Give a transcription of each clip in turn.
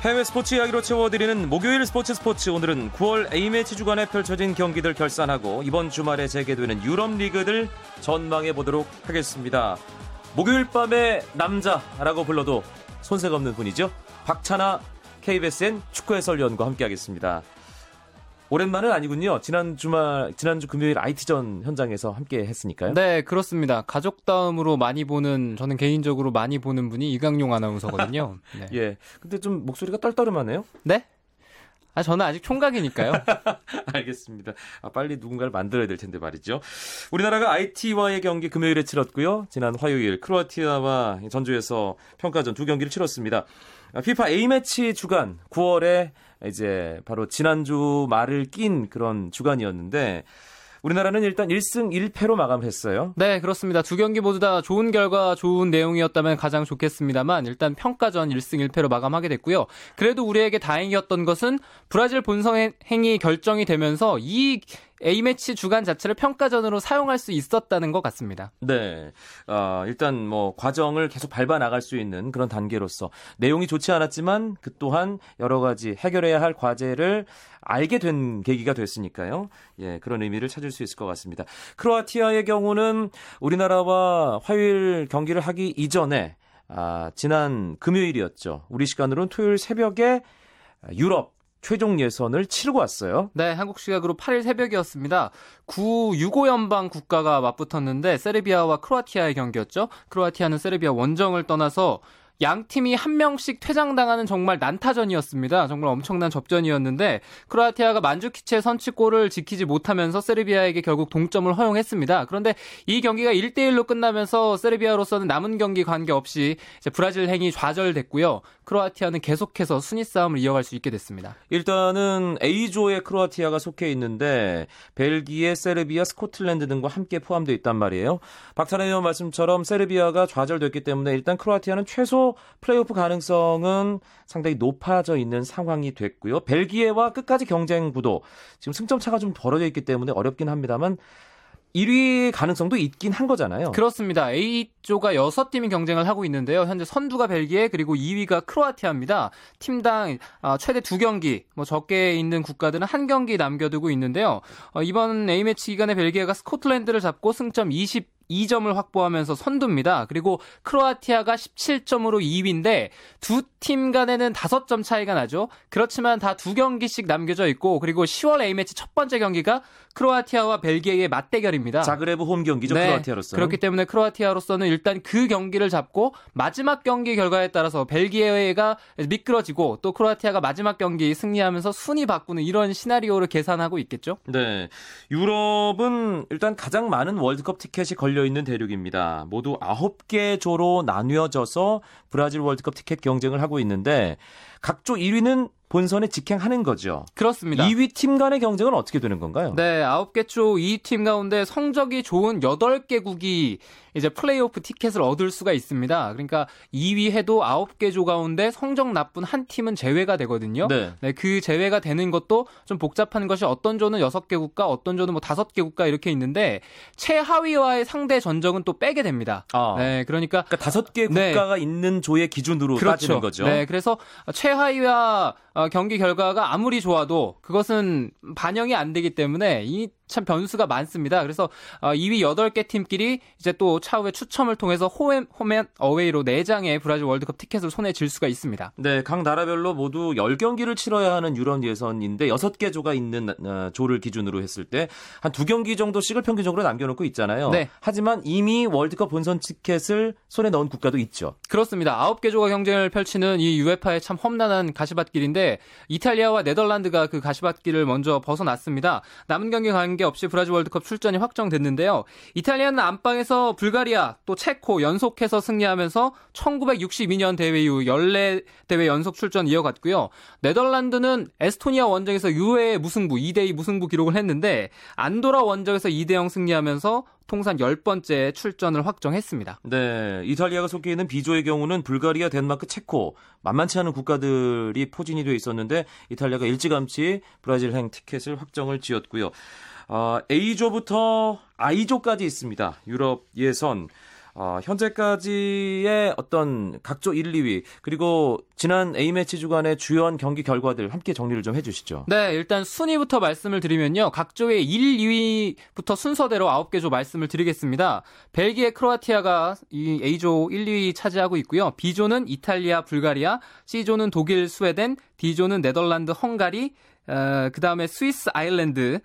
해외 스포츠 이야기로 채워드리는 목요일 스포츠 스포츠 오늘은 9월 A매치 주간에 펼쳐진 경기들 결산하고 이번 주말에 재개되는 유럽 리그들 전망해 보도록 하겠습니다. 목요일 밤의 남자라고 불러도 손색 없는 분이죠. 박찬아 KBSN 축구 해설위원과 함께하겠습니다. 오랜만은 아니군요. 지난 주말, 지난주 금요일 IT전 현장에서 함께 했으니까요. 네, 그렇습니다. 가족 다음으로 많이 보는, 저는 개인적으로 많이 보는 분이 이강용 아나운서거든요. 네. 예. 근데 좀 목소리가 떨떠름하네요. 네? 아, 저는 아직 총각이니까요. 알겠습니다. 아, 빨리 누군가를 만들어야 될 텐데 말이죠. 우리나라가 IT와의 경기 금요일에 치렀고요. 지난 화요일 크로아티아와 전주에서 평가전 두 경기를 치렀습니다. 피파 A매치 주간 9월에 이제 바로 지난주 말을 낀 그런 주간이었는데 우리나라는 일단 1승 1패로 마감을 했어요. 네, 그렇습니다. 두 경기 모두 다 좋은 결과, 좋은 내용이었다면 가장 좋겠습니다만 일단 평가전 1승 1패로 마감하게 됐고요. 그래도 우리에게 다행이었던 것은 브라질 본성 행위 결정이 되면서 이 A매치 주간 자체를 평가전으로 사용할 수 있었다는 것 같습니다. 네. 어, 일단 뭐 과정을 계속 밟아 나갈 수 있는 그런 단계로서 내용이 좋지 않았지만 그 또한 여러 가지 해결해야 할 과제를 알게 된 계기가 됐으니까요. 예, 그런 의미를 찾을 수 있을 것 같습니다. 크로아티아의 경우는 우리나라와 화요일 경기를 하기 이전에 아, 지난 금요일이었죠. 우리 시간으로는 토요일 새벽에 유럽 최종 예선을 치르고 왔어요. 네, 한국 시각으로 8일 새벽이었습니다. 9 유고 연방 국가가 맞붙었는데 세르비아와 크로아티아의 경기였죠. 크로아티아는 세르비아 원정을 떠나서 양 팀이 한 명씩 퇴장당하는 정말 난타전이었습니다. 정말 엄청난 접전이었는데 크로아티아가 만주키치의 선취골을 지키지 못하면서 세르비아에게 결국 동점을 허용했습니다. 그런데 이 경기가 1대 1로 끝나면서 세르비아로서는 남은 경기 관계없이 브라질 행이 좌절됐고요. 크로아티아는 계속해서 순위 싸움을 이어갈 수 있게 됐습니다. 일단은 A조에 크로아티아가 속해 있는데 벨기에, 세르비아, 스코틀랜드 등과 함께 포함되어 있단 말이에요. 박찬혜 의원 말씀처럼 세르비아가 좌절됐기 때문에 일단 크로아티아는 최소 플레이오프 가능성은 상당히 높아져 있는 상황이 됐고요. 벨기에와 끝까지 경쟁 구도 지금 승점 차가 좀 벌어져 있기 때문에 어렵긴 합니다만 1위 가능성도 있긴 한 거잖아요. 그렇습니다. A조가 6팀이 경쟁을 하고 있는데요. 현재 선두가 벨기에 그리고 2위가 크로아티아입니다. 팀당 아, 최대 2경기, 뭐 적게 있는 국가들은 한 경기 남겨두고 있는데요. 어, 이번 A매치 기간에 벨기에가 스코틀랜드를 잡고 승점 20 2점을 확보하면서 선두입니다. 그리고 크로아티아가 17점으로 2위인데 두 팀 간에는 5점 차이가 나죠. 그렇지만 다 두 경기씩 남겨져 있고 그리고 10월 A매치 첫 번째 경기가 크로아티아와 벨기에의 맞대결입니다. 자그레브 홈 경기죠. 네, 크로아티아로서. 그렇기 때문에 크로아티아로서는 일단 그 경기를 잡고 마지막 경기 결과에 따라서 벨기에가 미끄러지고 또 크로아티아가 마지막 경기 승리하면서 순위 바꾸는 이런 시나리오를 계산하고 있겠죠. 네. 유럽은 일단 가장 많은 월드컵 티켓이 걸려 열려 있는 대륙입니다. 모두 9개 조로 나뉘어져서 브라질 월드컵 티켓 경쟁을 하고 있는데 각조 1위는 본선에 직행하는 거죠. 그렇습니다. 2위 팀 간의 경쟁은 어떻게 되는 건가요? 네, 9개 조 2위 팀 가운데 성적이 좋은 8개국이 이제 플레이오프 티켓을 얻을 수가 있습니다. 그러니까 2위 해도 9개 조 가운데 성적 나쁜 한 팀은 제외가 되거든요. 네. 네. 그 제외가 되는 것도 좀 복잡한 것이 어떤 조는 6개 국가, 어떤 조는 뭐 5개 국가 이렇게 있는데 최하위와의 상대 전적은 또 빼게 됩니다. 아. 네, 그러니까, 그러니까 5개 국가가 네. 있는 조의 기준으로 그렇죠. 따지는 거죠. 네, 그래서 최하위와 어, 경기 결과가 아무리 좋아도 그것은 반영이 안 되기 때문에 이 참 변수가 많습니다. 그래서 어, 2위 8개 팀끼리 이제 또 차후에 추첨을 통해서 홈, 홈앤 어웨이로 4장의 브라질 월드컵 티켓을 손에 쥘 수가 있습니다. 네, 각 나라별로 모두 10경기를 치러야 하는 유럽 예선인데 6개 조가 있는 어, 조를 기준으로 했을 때한두 경기 정도씩을 평균적으로 남겨놓고 있잖아요. 네. 하지만 이미 월드컵 본선 티켓을 손에 넣은 국가도 있죠. 그렇습니다. 9개 조가 경쟁을 펼치는 이 UEFA의 참 험난한 가시밭길인데 이탈리아와 네덜란드가 그 가시밭길을 먼저 벗어났습니다. 남은 경기 관계 없이 브라질 월드컵 출전이 확정됐는데요. 이탈리아는 안방에서 불가리아 또 체코 연속해서 승리하면서 1962년 대회 이후 14대회 연속 출전 이어갔고요. 네덜란드는 에스토니아 원정에서 유해의 무승부 2대2 무승부 기록을 했는데 안도라 원정에서 2대0 승리하면서 통산 10번째 출전을 확정했습니다. 네, 이탈리아가 속해 있는 B조의 경우는 불가리아, 덴마크, 체코 만만치 않은 국가들이 포진이 되어 있었는데 이탈리아가 일찌감치 브라질 행 티켓을 확정을 지었고요. 어, A조부터 I조까지 있습니다. 유럽 예선. 어, 현재까지의 어떤 각조 1, 2위 그리고 지난 A매치 주간의 주요한 경기 결과들 함께 정리를 좀 해주시죠. 네, 일단 순위부터 말씀을 드리면요. 각조의 1, 2위부터 순서대로 9개 조 말씀을 드리겠습니다. 벨기에, 크로아티아가 이 A조 1, 2위 차지하고 있고요. B조는 이탈리아, 불가리아, C조는 독일, 스웨덴, D조는 네덜란드, 헝가리, 어, 그 다음에 스위스, 아이슬란드,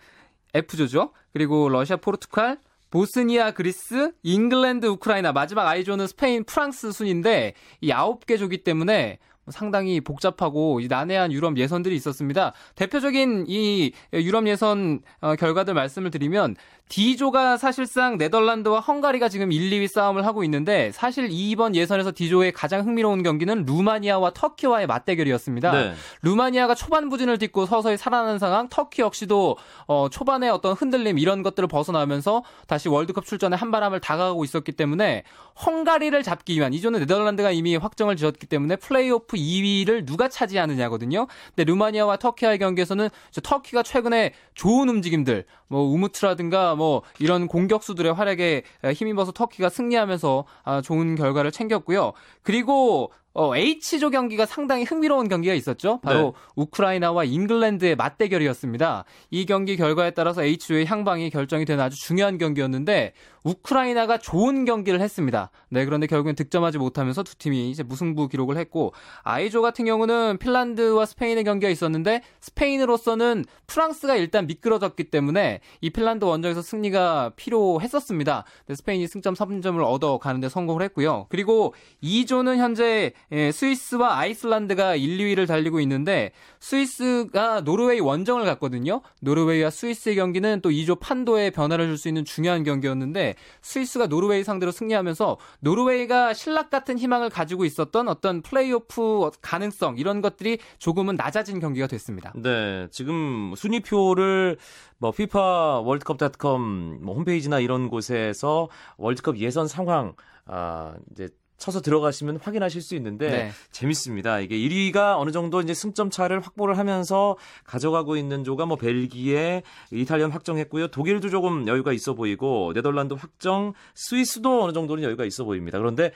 F조죠. 그리고 러시아, 포르투갈, 보스니아, 그리스, 잉글랜드, 우크라이나, 마지막 I조는 스페인, 프랑스 순인데 이 아홉 개 조기 때문에 상당히 복잡하고 난해한 유럽 예선들이 있었습니다. 대표적인 이 유럽 예선 어, 결과들 말씀을 드리면 D조가 사실상 네덜란드와 헝가리가 지금 1, 2위 싸움을 하고 있는데 사실 이번 예선에서 D조의 가장 흥미로운 경기는 루마니아와 터키와의 맞대결이었습니다. 네. 루마니아가 초반 부진을 딛고 서서히 살아나는 상황, 터키 역시도 어, 초반에 어떤 흔들림 이런 것들을 벗어나면서 다시 월드컵 출전에 한바람을 다가가고 있었기 때문에 헝가리를 잡기 위한 이조는 네덜란드가 이미 확정을 지었기 때문에 플레이오프 2위를 누가 차지하느냐거든요. 근데 루마니아와 터키와의 경기에서는 터키가 최근에 좋은 움직임들, 뭐 우무트라든가 뭐 이런 공격수들의 활약에 힘입어서 터키가 승리하면서 아, 좋은 결과를 챙겼고요. 그리고 어, H조 경기가 상당히 흥미로운 경기가 있었죠. 바로 네. 우크라이나와 잉글랜드의 맞대결이었습니다. 이 경기 결과에 따라서 H조의 향방이 결정이 되는 아주 중요한 경기였는데 우크라이나가 좋은 경기를 했습니다. 네, 그런데 결국엔 득점하지 못하면서 두 팀이 이제 무승부 기록을 했고 I조 같은 경우는 핀란드와 스페인의 경기가 있었는데 스페인으로서는 프랑스가 일단 미끄러졌기 때문에 이 핀란드 원정에서 승리가 필요했었습니다. 스페인이 승점 3점을 얻어 가는데 성공을 했고요. 그리고 E조는 현재 예, 스위스와 아이슬란드가 1, 2위를 달리고 있는데 스위스가 노르웨이 원정을 갔거든요. 노르웨이와 스위스의 경기는 또 E조 판도에 변화를 줄 수 있는 중요한 경기였는데 스위스가 노르웨이 상대로 승리하면서 노르웨이가 실낱 같은 희망을 가지고 있었던 어떤 플레이오프 가능성 이런 것들이 조금은 낮아진 경기가 됐습니다. 네, 지금 순위표를 뭐 피파 월드컵닷컴 뭐 홈페이지나 이런 곳에서 월드컵 예선 상황 아 이제 쳐서 들어가시면 확인하실 수 있는데 네. 재밌습니다. 이게 1위가 어느 정도 이제 승점 차를 확보를 하면서 가져가고 있는 조가 뭐 벨기에, 이탈리아 확정했고요. 독일도 조금 여유가 있어 보이고 네덜란드 확정, 스위스도 어느 정도는 여유가 있어 보입니다. 그런데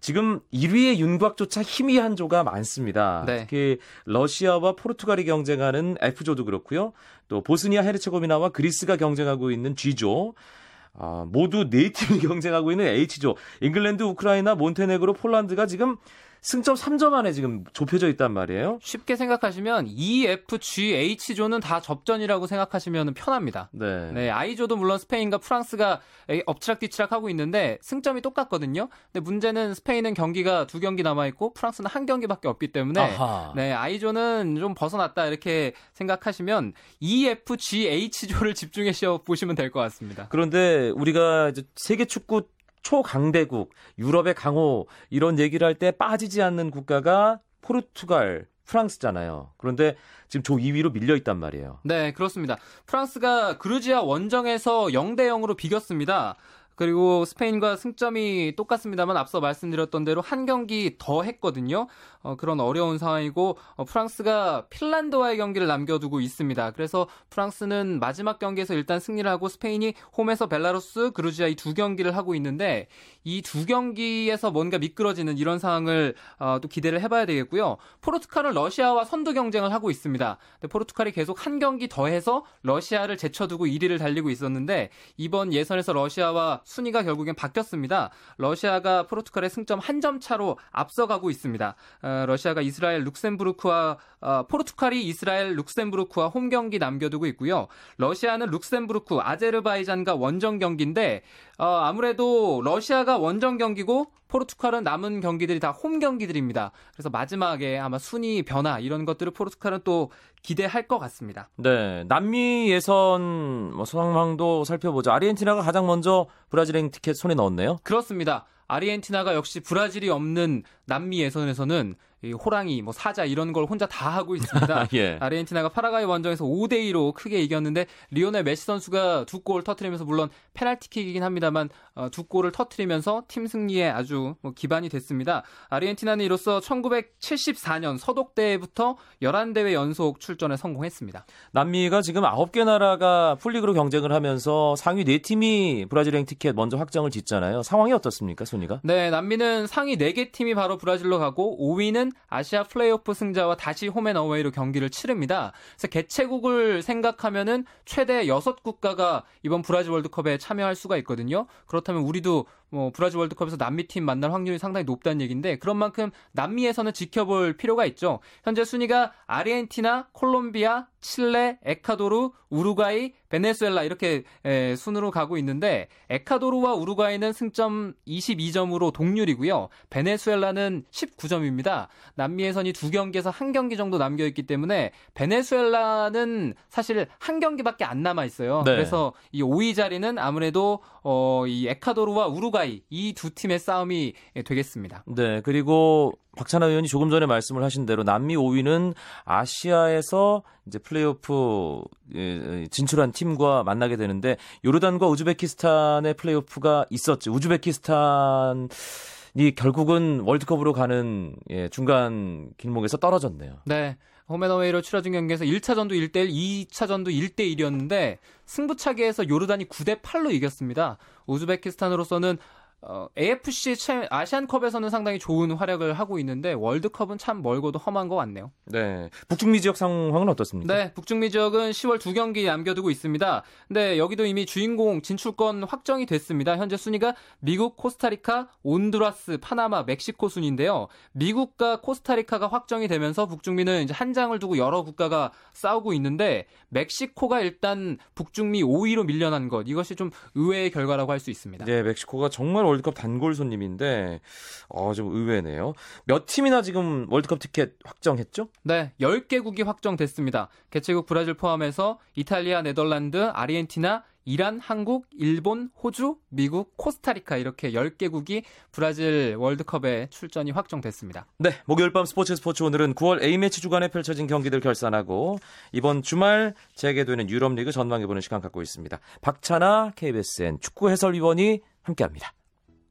지금 1위의 윤곽조차 희미한 조가 많습니다. 네. 특히 러시아와 포르투갈이 경쟁하는 F조도 그렇고요. 또 보스니아 헤르체고비나와 그리스가 경쟁하고 있는 G조, 아, 모두 네 팀이 경쟁하고 있는 H조. 잉글랜드, 우크라이나, 몬테네그로, 폴란드가 지금 승점 3점 안에 지금 좁혀져 있단 말이에요. 쉽게 생각하시면 E, F, G, H조는 다 접전이라고 생각하시면 편합니다. 네. 네. I조도 물론 스페인과 프랑스가 엎치락뒤치락 하고 있는데 승점이 똑같거든요. 근데 문제는 스페인은 경기가 두 경기 남아 있고 프랑스는 한 경기밖에 없기 때문에 아하. 네, I조는 좀 벗어났다 이렇게 생각하시면 E, F, G, H조를 집중해 보시면 될 것 같습니다. 그런데 우리가 세계 축구 초강대국, 유럽의 강호 이런 얘기를 할 때 빠지지 않는 국가가 포르투갈, 프랑스잖아요. 그런데 지금 조 2위로 밀려 있단 말이에요. 네, 그렇습니다. 프랑스가 그루지아 원정에서 0대 0으로 비겼습니다. 그리고 스페인과 승점이 똑같습니다만 앞서 말씀드렸던 대로 한 경기 더 했거든요. 어, 그런 어려운 상황이고 어, 프랑스가 핀란드와의 경기를 남겨두고 있습니다. 그래서 프랑스는 마지막 경기에서 일단 승리를 하고 스페인이 홈에서 벨라루스, 그루지아 이 두 경기를 하고 있는데 이 두 경기에서 뭔가 미끄러지는 이런 상황을 어, 또 기대를 해봐야 되겠고요. 포르투갈은 러시아와 선두 경쟁을 하고 있습니다. 포르투갈이 계속 한 경기 더 해서 러시아를 제쳐두고 1위를 달리고 있었는데 이번 예선에서 러시아와 순위가 결국엔 바뀌었습니다. 러시아가 포르투갈의 승점 한 점 차로 앞서가고 있습니다. 어, 러시아가 이스라엘 룩셈부르크와 어, 포르투갈이 이스라엘 룩셈부르크와 홈 경기 남겨두고 있고요. 러시아는 룩셈부르크, 아제르바이잔과 원정 경기인데 어, 아무래도 러시아가 원정 경기고 포르투갈은 남은 경기들이 다 홈 경기들입니다. 그래서 마지막에 아마 순위 변화 이런 것들을 포르투갈은 또 기대할 것 같습니다. 네, 남미 예선 뭐 상황도 살펴보죠. 아르헨티나가 가장 먼저 브라질행 티켓 손에 넣었네요. 그렇습니다. 아르헨티나가 역시 브라질이 없는 남미 예선에서는 이 호랑이, 뭐 사자 이런 걸 혼자 다 하고 있습니다. 예. 아르헨티나가 파라과이 원정에서 5대 2로 크게 이겼는데 리오넬 메시 선수가 두 골 터트리면서 물론 페널티킥이긴 합니다만 어, 두 골을 터트리면서 팀 승리에 아주 뭐 기반이 됐습니다. 아르헨티나는 이로써 1974년 서독대회부터 11대회 연속 출전에 성공했습니다. 남미가 지금 9개 나라가 풀리그로 경쟁을 하면서 상위 4팀이 브라질행 티켓 먼저 확정을 짓잖아요. 상황이 어떻습니까, 순위가? 네, 남미는 상위 4개 팀이 바로 브라질로 가고 5위는 아시아 플레이오프 승자와 다시 홈앤어웨이로 경기를 치릅니다. 그래서 개최국을 생각하면은 최대 6 국가가 이번 브라질 월드컵에 참여할 수가 있거든요. 그렇다면 우리도 뭐 브라질 월드컵에서 남미 팀 만날 확률이 상당히 높다는 얘기인데 그런 만큼 남미에서는 지켜볼 필요가 있죠. 현재 순위가 아르헨티나, 콜롬비아, 칠레, 에콰도르, 우루과이, 베네수엘라 이렇게 에, 순으로 가고 있는데 에콰도르와 우루과이는 승점 22점으로 동률이고요. 베네수엘라는 19점입니다. 남미 예선이 두 경기에서 한 경기 정도 남겨 있기 때문에 베네수엘라는 사실 한 경기밖에 안 남아 있어요. 네. 그래서 이 5위 자리는 아무래도 어, 이 에콰도르와 우루과이 이 두 팀의 싸움이 되겠습니다. 네, 그리고 박찬하 의원이 조금 전에 말씀을 하신 대로 남미 5위는 아시아에서 이제 플레이오프 예, 진출한 팀과 만나게 되는데 요르단과 우즈베키스탄의 플레이오프가 있었죠. 우즈베키스탄 이 결국은 월드컵으로 가는 예, 중간 길목에서 떨어졌네요. 네. 홈앤어웨이로 치러진 경기에서 1차전도 1대1, 2차전도 1대1이었는데 승부차기에서 요르단이 9대 8로 이겼습니다. 우즈베키스탄으로서는 어, AFC 아시안컵에서는 상당히 좋은 활약을 하고 있는데 월드컵은 참 멀고도 험한 것 같네요. 네. 북중미 지역 상황은 어떻습니까? 네, 북중미 지역은 10월 두 경기 남겨두고 있습니다. 근데 여기도 이미 주인공 진출권 확정이 됐습니다. 현재 순위가 미국, 코스타리카, 온두라스, 파나마, 멕시코 순인데요. 미국과 코스타리카가 확정이 되면서 북중미는 이제 한 장을 두고 여러 국가가 싸우고 있는데 멕시코가 일단 북중미 5위로 밀려난 것 이것이 좀 의외의 결과라고 할 수 있습니다. 네, 멕시코가 정말 월드컵 단골 손님인데 어, 좀 의외네요. 몇 팀이나 지금 월드컵 티켓 확정했죠? 네, 10개국이 확정됐습니다. 개최국 브라질 포함해서 이탈리아, 네덜란드, 아르헨티나, 이란, 한국, 일본, 호주, 미국, 코스타리카 이렇게 10개국이 브라질 월드컵에 출전이 확정됐습니다. 네, 목요일 밤 스포츠 스포츠 오늘은 9월 A매치 주간에 펼쳐진 경기들 결산하고 이번 주말 재개되는 유럽리그 전망해보는 시간 갖고 있습니다. 박찬아 KBSN 축구 해설위원이 함께합니다.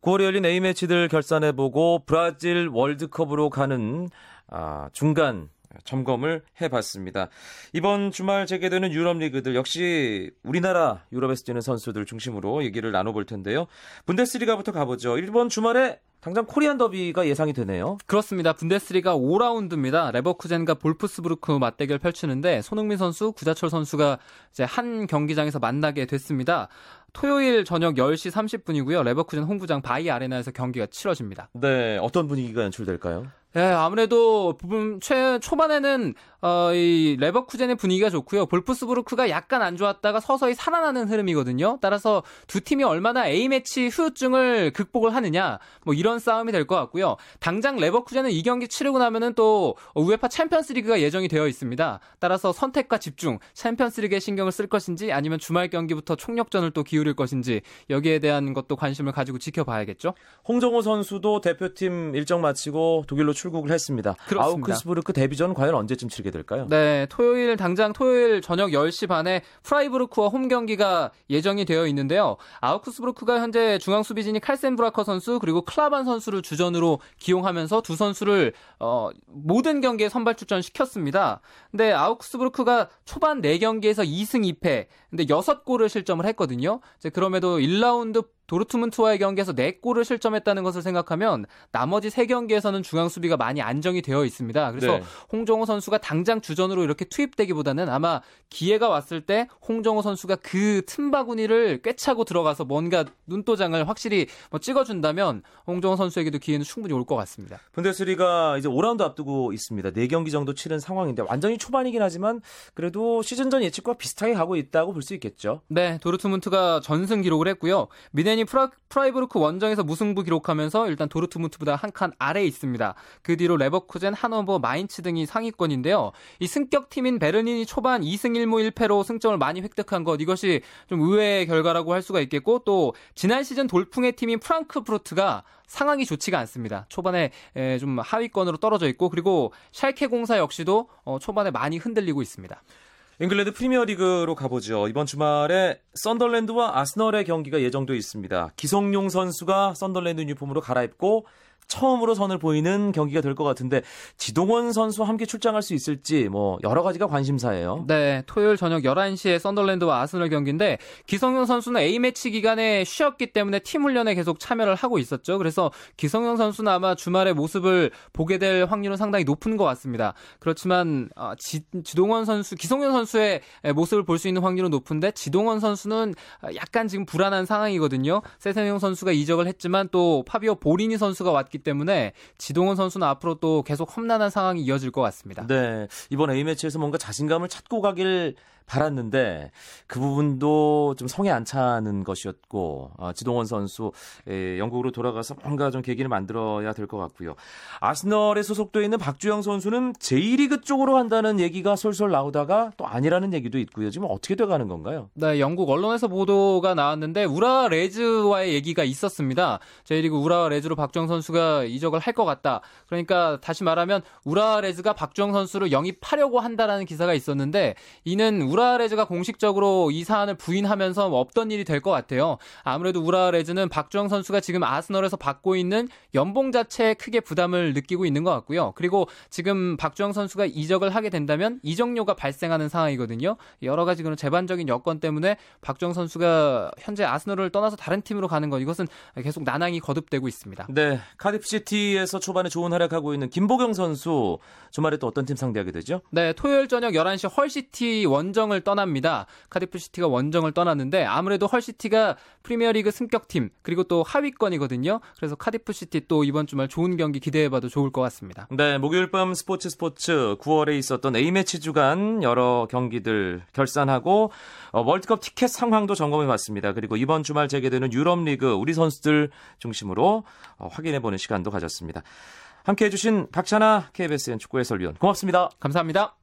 9월에 열린 A매치들 결산해보고 브라질 월드컵으로 가는 아, 중간 점검을 해봤습니다. 이번 주말 재개되는 유럽 리그들 역시 우리나라 유럽에서 뛰는 선수들 중심으로 얘기를 나눠볼 텐데요. 분데스리가부터 가보죠. 이번 주말에 당장 코리안 더비가 예상이 되네요. 그렇습니다. 분데스리가 5라운드입니다. 레버쿠젠과 볼프스부르크 맞대결 펼치는데 손흥민 선수, 구자철 선수가 이제 한 경기장에서 만나게 됐습니다. 토요일 저녁 10시 30분이고요. 레버쿠젠 홈구장 바이 아레나에서 경기가 치러집니다. 네, 어떤 분위기가 연출될까요? 네, 아무래도 부분 최 초반에는 어, 이 레버쿠젠의 분위기가 좋고요. 볼프스부르크가 약간 안 좋았다가 서서히 살아나는 흐름이거든요. 따라서 두 팀이 얼마나 A 매치 후유증을 극복을 하느냐, 뭐 이런 싸움이 될 것 같고요. 당장 레버쿠젠은 이 경기 치르고 나면은 또 UEFA 챔피언스리그가 예정이 되어 있습니다. 따라서 선택과 집중, 챔피언스리그에 신경을 쓸 것인지 아니면 주말 경기부터 총력전을 또 기울 일 것인지 여기에 대한 것도 관심을 가지고 지켜봐야겠죠. 홍정호 선수도 대표팀 일정 마치고 독일로 출국을 했습니다. 그렇습니다. 아우크스부르크 데뷔전 과연 언제쯤 치르게 될까요? 네, 토요일 당장 토요일 저녁 10시 반에 프라이부르크와 홈 경기가 예정이 되어 있는데요. 아우크스부르크가 현재 중앙 수비진이 칼센 브라커 선수 그리고 클라반 선수를 주전으로 기용하면서 두 선수를 어, 모든 경기에 선발 출전 시켰습니다. 근데 아우크스부르크가 초반 4경기에서 2승 2패 근데 6골을 실점을 했거든요. 이제 그럼에도 1라운드 도르트문트와의 경기에서 4골을 실점했다는 것을 생각하면 나머지 3경기에서는 중앙 수비가 많이 안정이 되어 있습니다. 그래서 네. 홍정호 선수가 당장 주전으로 이렇게 투입되기보다는 아마 기회가 왔을 때 홍정호 선수가 그 틈바구니를 꿰차고 들어가서 뭔가 눈도장을 확실히 뭐 찍어준다면 홍정호 선수에게도 기회는 충분히 올 것 같습니다. 분데스리가 이제 5라운드 앞두고 있습니다. 4경기 정도 치른 상황인데 완전히 초반이긴 하지만 그래도 시즌 전 예측과 비슷하게 가고 있다고 볼 수 있겠죠. 네, 도르트문트가 전승 기록을 했고요. 미네 니 베르린이 프라, 프라이브르크 원정에서 무승부 기록하면서 일단 도르트문트보다 한 칸 아래에 있습니다. 그 뒤로 레버쿠젠, 하노버, 마인츠 등이 상위권인데요. 이 승격 팀인 베르린이 초반 2승 1무 1패로 승점을 많이 획득한 것 이것이 좀 의외의 결과라고 할 수가 있겠고 또 지난 시즌 돌풍의 팀인 프랑크푸르트가 상황이 좋지가 않습니다. 초반에 좀 하위권으로 떨어져 있고 그리고 샬케 04 역시도 어, 초반에 많이 흔들리고 있습니다. 잉글랜드 프리미어리그로 가보죠. 이번 주말에 썬덜랜드와 아스널의 경기가 예정돼 있습니다. 기성용 선수가 썬덜랜드 유니폼으로 갈아입고 처음으로 선을 보이는 경기가 될 것 같은데 지동원 선수와 함께 출장할 수 있을지 뭐 여러 가지가 관심사예요. 네, 토요일 저녁 11시에 썬덜랜드와 아스널 경기인데 기성용 선수는 A매치 기간에 쉬었기 때문에 팀 훈련에 계속 참여를 하고 있었죠. 그래서 기성용 선수는 아마 주말에 모습을 보게 될 확률은 상당히 높은 것 같습니다. 그렇지만 어, 지, 지동원 선수, 기성용 선수의 모습을 볼 수 있는 확률은 높은데 지동원 선수는 약간 지금 불안한 상황이거든요. 세세용 선수가 이적을 했지만 또 파비오 보리니 선수가 왔기 때문에 지동원 선수는 앞으로 또 계속 험난한 상황이 이어질 것 같습니다. 네. 이번 A매치에서 뭔가 자신감을 찾고 가길 바랐는데 그 부분도 좀 성에 안 차는 것이었고 어, 지동원 선수 에, 영국으로 돌아가서 뭔가 좀 계기를 만들어야 될 것 같고요. 아스널에 소속돼 있는 박주영 선수는 제1리그 쪽으로 한다는 얘기가 솔솔 나오다가 또 아니라는 얘기도 있고요. 지금 어떻게 돼가는 건가요? 네, 영국 언론에서 보도가 나왔는데 우라 레즈와의 얘기가 있었습니다. 제1리그 우라 레즈로 박주영 선수가 이적을 할 것 같다. 그러니까 다시 말하면 우라 레즈가 박주영 선수를 영입하려고 한다라는 기사가 있었는데 이는 우라 우라레즈가 공식적으로 이 사안을 부인하면서 없던 일이 될 것 같아요. 아무래도 우라레즈는 박주영 선수가 지금 아스널에서 받고 있는 연봉 자체에 크게 부담을 느끼고 있는 것 같고요. 그리고 지금 박주영 선수가 이적을 하게 된다면 이적료가 발생하는 상황이거든요. 여러 가지 그런 제반적인 여건 때문에 박주영 선수가 현재 아스널을 떠나서 다른 팀으로 가는 것 이것은 계속 난항이 거듭되고 있습니다. 네, 카디프 시티에서 초반에 좋은 활약하고 있는 김보경 선수 주말에 또 어떤 팀 상대하게 되죠? 네, 토요일 저녁 11시 헐시티 원정 원정을 떠납니다. 카디프 시티가 원정을 떠났는데 아무래도 헐 시티가 프리미어리그 승격팀 그리고 또 하위권이거든요. 그래서 카디프 시티 또 이번 주말 좋은 경기 기대해봐도 좋을 것 같습니다. 네, 목요일 밤 스포츠 스포츠 9월에 있었던 A매치 주간 여러 경기들 결산하고 어, 월드컵 티켓 상황도 점검해봤습니다. 그리고 이번 주말 재개되는 유럽리그 우리 선수들 중심으로 어, 확인해보는 시간도 가졌습니다. 함께 해 주신 박찬하 KBSN 축구 해설위원 고맙습니다. 감사합니다.